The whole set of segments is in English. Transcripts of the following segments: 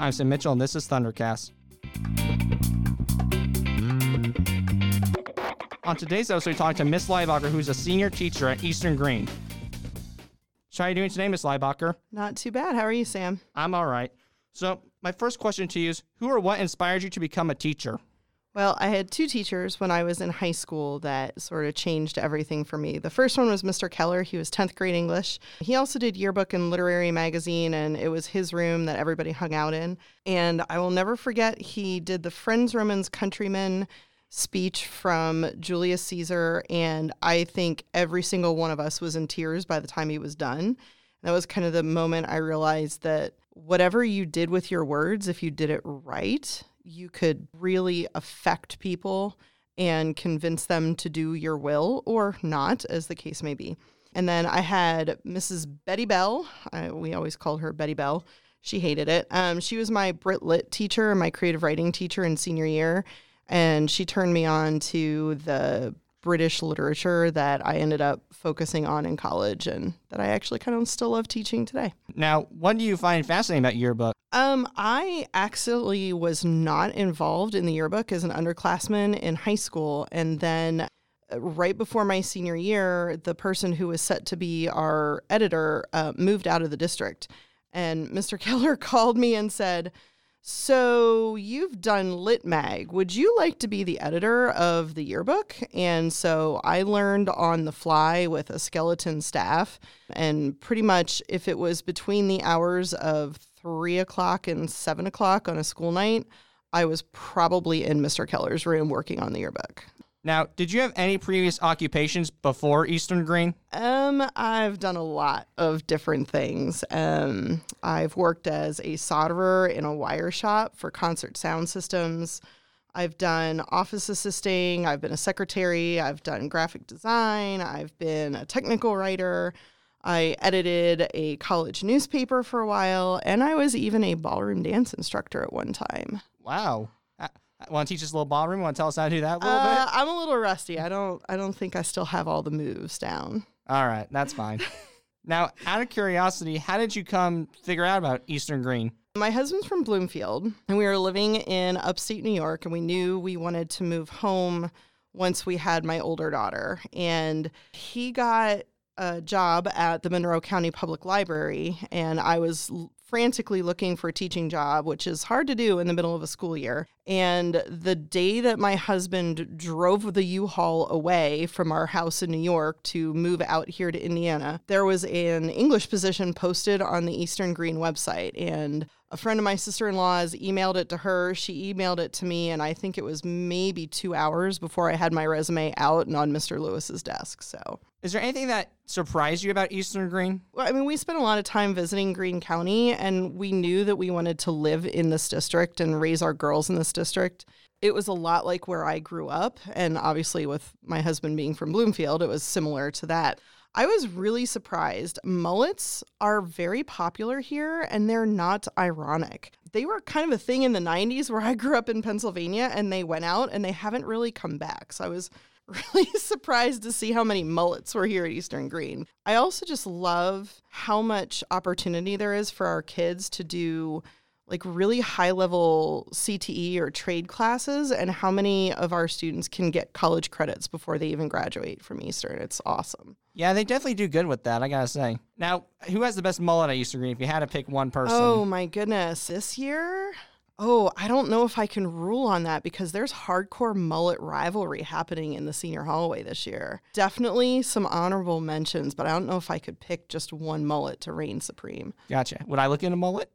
I'm Sam Mitchell, and this is Thundercast. On today's episode, we talk to Miss Leibacher, who's a senior teacher at Eastern Greene. So, how are you doing today, Miss Leibacher? Not too bad. How are you, Sam? I'm all right. So, my first question to you is Who or what inspired you to become a teacher? Well, I had two teachers when I was in high school that sort of changed everything for me. The first one was Mr. Keller. He was 10th grade English. He also did yearbook and literary magazine, and it was his room that everybody hung out in. And I will never forget, he did the Friends Romans Countrymen speech from Julius Caesar. And I think every single one of us was in tears by the time he was done. That was kind of the moment I realized that whatever you did with your words, if you did it right, you could really affect people and convince them to do your will or not, as the case may be. And then I had Mrs. Betty Bell. I, we always called her Betty Bell. She hated it. Um, she was my Brit Lit teacher, my creative writing teacher in senior year. And she turned me on to the British literature that I ended up focusing on in college and that I actually kind of still love teaching today. Now, what do you find fascinating about yearbook? Um, I actually was not involved in the yearbook as an underclassman in high school. And then uh, right before my senior year, the person who was set to be our editor uh, moved out of the district. And Mr. Keller called me and said, so you've done Lit Mag. Would you like to be the editor of the yearbook? And so I learned on the fly with a skeleton staff. And pretty much, if it was between the hours of three o'clock and seven o'clock on a school night, I was probably in Mr. Keller's room working on the yearbook. Now, did you have any previous occupations before Eastern Greene? Um, I've done a lot of different things. Um, I've worked as a solderer in a wire shop for concert sound systems. I've done office assisting. I've been a secretary. I've done graphic design. I've been a technical writer. I edited a college newspaper for a while, and I was even a ballroom dance instructor at one time. Wow. Want to teach us a little ballroom? Want to tell us how to do that a little Uh, bit? I'm a little rusty. I don't. I don't think I still have all the moves down. All right, that's fine. now, out of curiosity, how did you come figure out about Eastern Greene? My husband's from Bloomfield, and we were living in upstate New York, and we knew we wanted to move home once we had my older daughter. And he got a job at the Monroe County Public Library, and I was frantically looking for a teaching job, which is hard to do in the middle of a school year. And the day that my husband drove the U Haul away from our house in New York to move out here to Indiana, there was an English position posted on the Eastern Greene website. And a friend of my sister in law's emailed it to her. She emailed it to me, and I think it was maybe two hours before I had my resume out and on Mr. Lewis's desk. So Is there anything that surprised you about Eastern Greene? well, I mean, we spent a lot of time visiting Greene County, and we knew that we wanted to live in this district and raise our girls in this district. It was a lot like where I grew up, and obviously, with my husband being from Bloomfield, it was similar to that. I was really surprised. Mullets are very popular here, and they're not ironic. They were kind of a thing in the 90s where I grew up in Pennsylvania, and they went out and they haven't really come back. So I was really surprised to see how many mullets were here at Eastern Greene. I also just love how much opportunity there is for our kids to do like really high level CTE or trade classes and how many of our students can get college credits before they even graduate from Eastern. It's awesome. Yeah, they definitely do good with that, I gotta say. Now, who has the best mullet at Eastern Greene if you had to pick one person? Oh my goodness. This year, oh, I don't know if I can rule on that because there's hardcore mullet rivalry happening in the senior hallway this year. Definitely some honorable mentions, but I don't know if I could pick just one mullet to reign supreme. Gotcha. Would I look into mullet?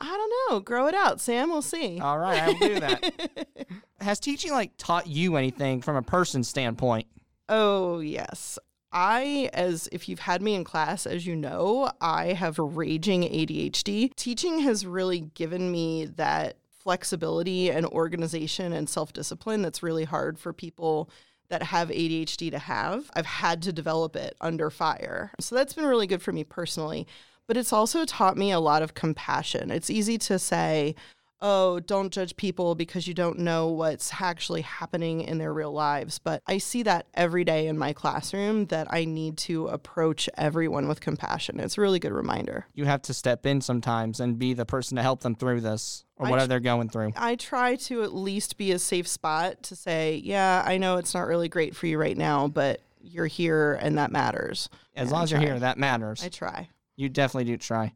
I don't know. Grow it out, Sam. We'll see. All right, I will do that. Has teaching like taught you anything from a person standpoint? Oh, yes. I, as if you've had me in class, as you know, I have raging ADHD. Teaching has really given me that flexibility and organization and self discipline that's really hard for people that have ADHD to have. I've had to develop it under fire. So that's been really good for me personally. But it's also taught me a lot of compassion. It's easy to say, oh, don't judge people because you don't know what's actually happening in their real lives. But I see that every day in my classroom that I need to approach everyone with compassion. It's a really good reminder. You have to step in sometimes and be the person to help them through this or whatever tr- they're going through. I try to at least be a safe spot to say, yeah, I know it's not really great for you right now, but you're here and that matters. As Yeah, long I as you're try. here, that matters. I try. You definitely do try.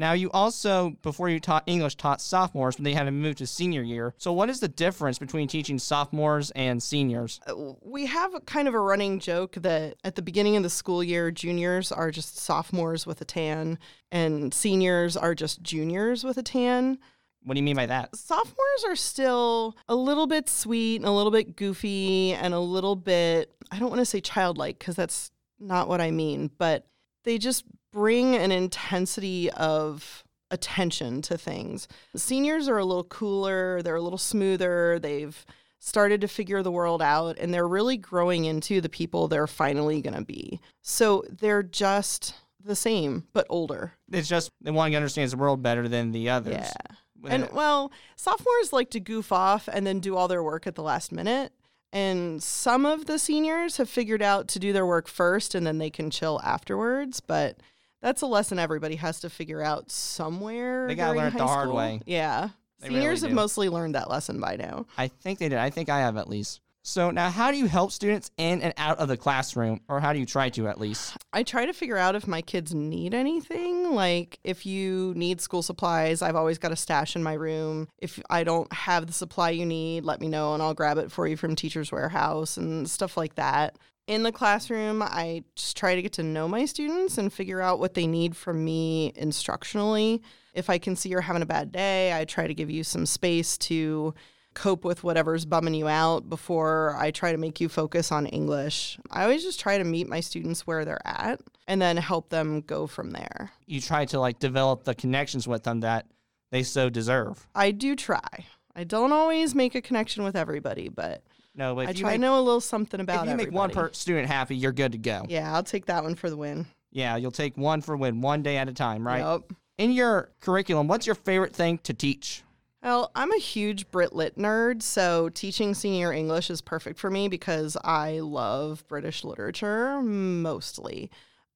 Now, you also, before you taught English, taught sophomores, but they had to move to senior year. So, what is the difference between teaching sophomores and seniors? Uh, We have a kind of a running joke that at the beginning of the school year, juniors are just sophomores with a tan, and seniors are just juniors with a tan. What do you mean by that? Sophomores are still a little bit sweet and a little bit goofy and a little bit, I don't want to say childlike because that's not what I mean, but they just bring an intensity of attention to things. Seniors are a little cooler, they're a little smoother, they've started to figure the world out, and they're really growing into the people they're finally going to be. So they're just the same, but older. It's just the one who understands the world better than the others. Yeah. And well, sophomores like to goof off and then do all their work at the last minute. And some of the seniors have figured out to do their work first and then they can chill afterwards. But that's a lesson everybody has to figure out somewhere. They gotta learn it the hard school. way. Yeah. They really Seniors have mostly learned that lesson by now. I think they did. I think I have at least. So, now how do you help students in and out of the classroom, or how do you try to at least? I try to figure out if my kids need anything. Like, if you need school supplies, I've always got a stash in my room. If I don't have the supply you need, let me know and I'll grab it for you from Teacher's Warehouse and stuff like that. In the classroom, I just try to get to know my students and figure out what they need from me instructionally. If I can see you're having a bad day, I try to give you some space to cope with whatever's bumming you out before I try to make you focus on English. I always just try to meet my students where they're at and then help them go from there. You try to like develop the connections with them that they so deserve. I do try. I don't always make a connection with everybody, but No, but I try to know a little something about. if you make one per student happy, you're good to go. Yeah, I'll take that one for the win. Yeah, you'll take one for win, one day at a time, right? Yep. In your curriculum, what's your favorite thing to teach? Well, I'm a huge Brit Lit nerd, so teaching senior English is perfect for me because I love British literature mostly.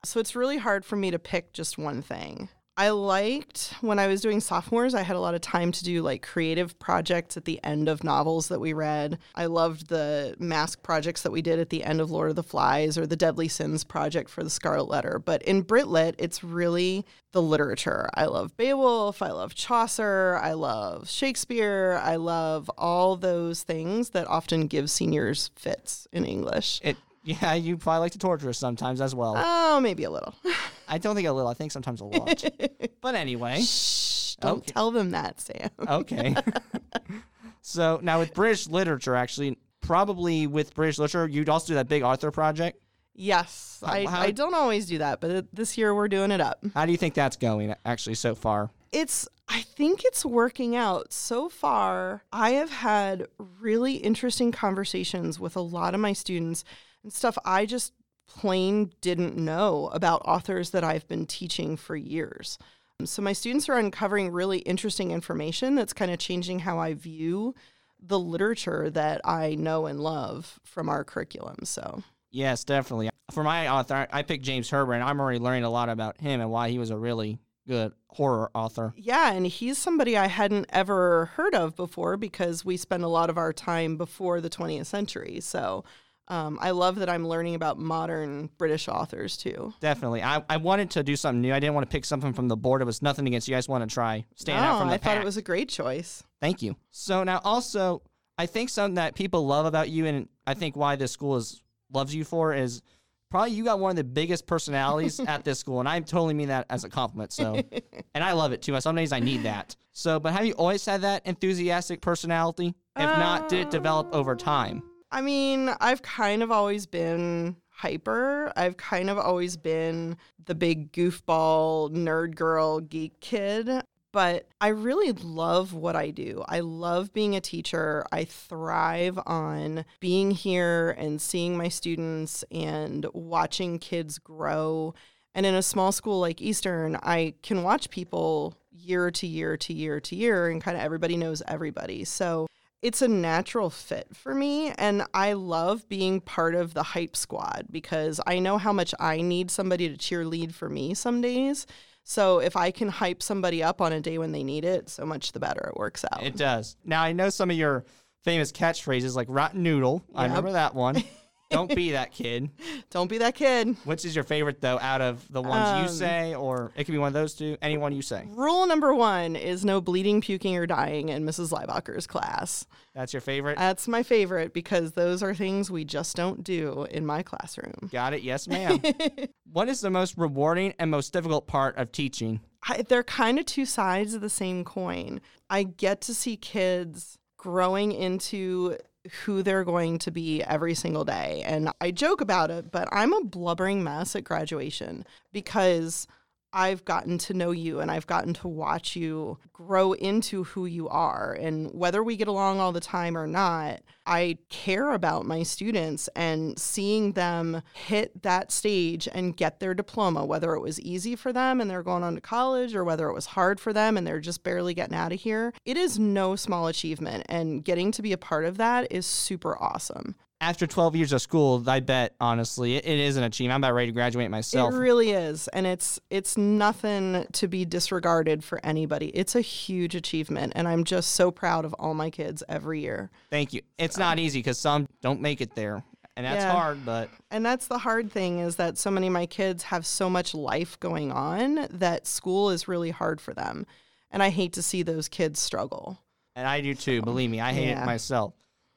So it's really hard for me to pick just one thing. I liked when I was doing sophomores, I had a lot of time to do like creative projects at the end of novels that we read. I loved the mask projects that we did at the end of Lord of the Flies or the Deadly Sins project for the Scarlet Letter. But in Britlit, it's really the literature. I love Beowulf, I love Chaucer, I love Shakespeare, I love all those things that often give seniors fits in English. It, yeah, you probably like to torture us sometimes as well. Oh, maybe a little. I don't think a little. I think sometimes a lot. but anyway, Shh, don't Okay. tell them that, Sam. okay. so now with British literature, actually, probably with British literature, you'd also do that big Arthur project. Yes, How- I, how- I don't always do that, but it, this year we're doing it up. How do you think that's going actually so far? It's I think it's working out so far. I have had really interesting conversations with a lot of my students and stuff I just plain didn't know about authors that I've been teaching for years. So my students are uncovering really interesting information that's kind of changing how I view the literature that I know and love from our curriculum. So Yes, definitely. For my author, I- picked James Herbert, and I'm already learning a lot about him and why he was a really good horror author. Yeah, and he's somebody I hadn't ever heard of before because we spend a lot of our time before the 20th century. So um, I love that I'm learning about modern British authors too. Definitely. I, I wanted to do something new. I didn't want to pick something from the board. It was nothing against you. I just want to try stand out Oh, from the I thought it was a great choice. Thank you. So now also, I think something that people love about you, and I think why this school is loves you for is probably you got one of the biggest personalities at this school, and I totally mean that as a compliment. So, and I love it too. Some days I need that. So, but have you always had that enthusiastic personality? If not, did it develop over time? I mean, I've kind of always been hyper. I've kind of always been the big goofball, nerd girl, geek kid. But I really love what I do. I love being a teacher. I thrive on being here and seeing my students and watching kids grow. And in a small school like Eastern, I can watch people year to year to year to year, and kind of everybody knows everybody. So it's a natural fit for me. And I love being part of the hype squad because I know how much I need somebody to cheerlead for me some days. So if I can hype somebody up on a day when they need it, so much the better it works out. It does. Now I know some of your famous catchphrases like rotten noodle. I remember that one. Don't be that kid. Don't be that kid. Which is your favorite though out of the ones you Um, say, or it could be one of those two, any one you say. Rule number one is no bleeding, puking, or dying in Mrs. Leibacher's class. That's your favorite? That's my favorite because those are things we just don't do in my classroom. Got it. Yes, ma'am. what is the most rewarding and most difficult part of teaching? I, they're kind of two sides of the same coin. I get to see kids growing into who they're going to be every single day. And I joke about it, but I'm a blubbering mess at graduation because I've gotten to know you and I've gotten to watch you grow into who you are. And whether we get along all the time or not, I care about my students and seeing them hit that stage and get their diploma, whether it was easy for them and they're going on to college or whether it was hard for them and they're just barely getting out of here. It is no small achievement. And getting to be a part of that is super awesome. After 12 years of school, I bet, honestly, it, it is an achievement. I'm about ready to graduate myself. It really is, and it's it's nothing to be disregarded for anybody. It's a huge achievement, and I'm just so proud of all my kids every year. Thank you. It's not easy because some don't make it there. And that's Yeah. hard, but And that's the hard thing is that so many of my kids have so much life going on that school is really hard for them, and I hate to see those kids struggle. And I do too. Believe me, I hate Yeah. it myself.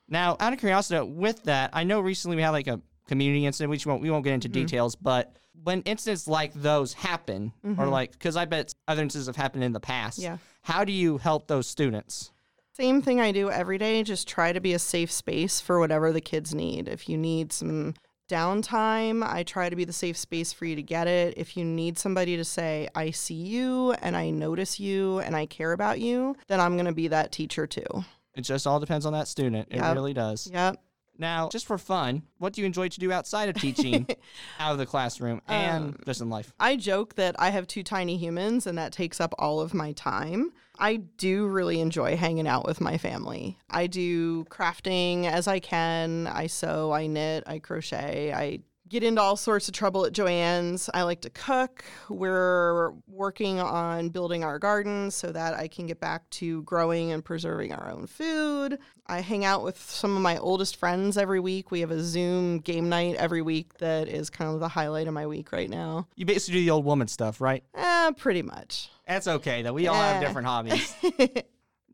Now, out of curiosity, with that, I know recently we had like a community incident, which we won't, we won't get into Mm-hmm. details, but when incidents like those happen, or like, because I bet other incidents have happened in the past, Mm-hmm. Yeah. how do you help those students? Same thing I do every day, just try to be a safe space for whatever the kids need. If you need some downtime, I try to be the safe space for you to get it. If you need somebody to say, I see you and I notice you and I care about you, then I'm going to be that teacher too. It just all depends on that student. It Yep. really does. Yep. Now, just for fun, what do you enjoy to do outside of teaching, out of the classroom, and Um, just in life? I joke that I have two tiny humans and that takes up all of my time. I do really enjoy hanging out with my family. I do crafting as I can. I sew, I knit, I crochet, I get into all sorts of trouble at Joann's. I like to cook. We're working on building our garden so that I can get back to growing and preserving our own food. I hang out with some of my oldest friends every week. We have a Zoom game night every week that is kind of the highlight of my week right now. You basically do the old woman stuff, right? Eh, pretty much. That's okay, though. We all have different hobbies.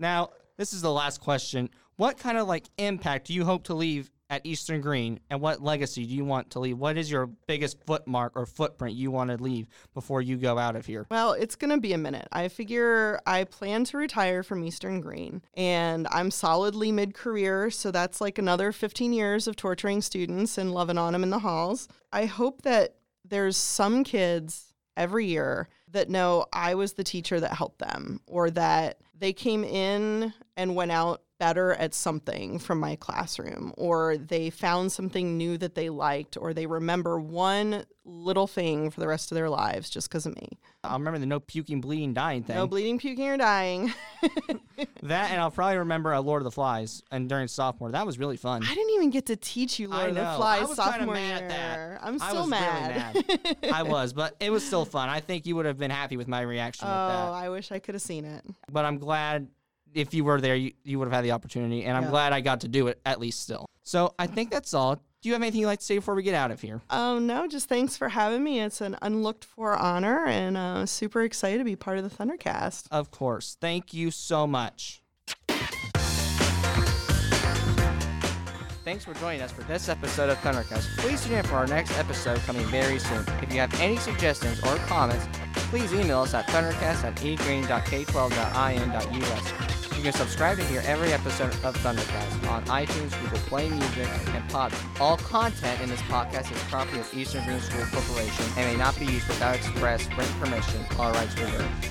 Now, this is the last question. What kind of like impact do you hope to leave at Eastern Greene and what legacy do you want to leave? What is your biggest footmark or footprint you want to leave before you go out of here? Well, it's going to be a minute. I figure I plan to retire from Eastern Greene and I'm solidly mid career. So that's like another 15 years of torturing students and loving on them in the halls. I hope that there's some kids every year that know I was the teacher that helped them or that they came in and went out better at something from my classroom or they found something new that they liked or they remember one little thing for the rest of their lives just because of me. I'll remember the no puking, bleeding, dying thing. No bleeding, puking, or dying. that and I'll probably remember a Lord of the Flies and during sophomore. That was really fun. I didn't even get to teach you Lord I of the. Flies I was sophomore mad at that. year. I'm I still was mad. really mad. I was, but it was still fun. I think you would have been happy with my reaction oh, with that. I wish I could have seen it. But I'm glad if you were there, you, you would have had the opportunity, and I'm Yeah. glad I got to do it at least still. So I think that's all. Do you have anything you'd like to say before we get out of here? Oh no, just thanks for having me. It's an unlooked for honor, and uh, super excited to be part of the Thundercast. Of course. Thank you so much. Thanks for joining us for this episode of Thundercast. Please tune in for our next episode coming very soon. If you have any suggestions or comments, please email us at thundercast at egreen.k12.in.us. You can subscribe to hear every episode of Thundercast on iTunes, Google Play Music, and Podbean. All content in this podcast is property of Eastern Greene School Corporation and may not be used without express written permission. All rights reserved.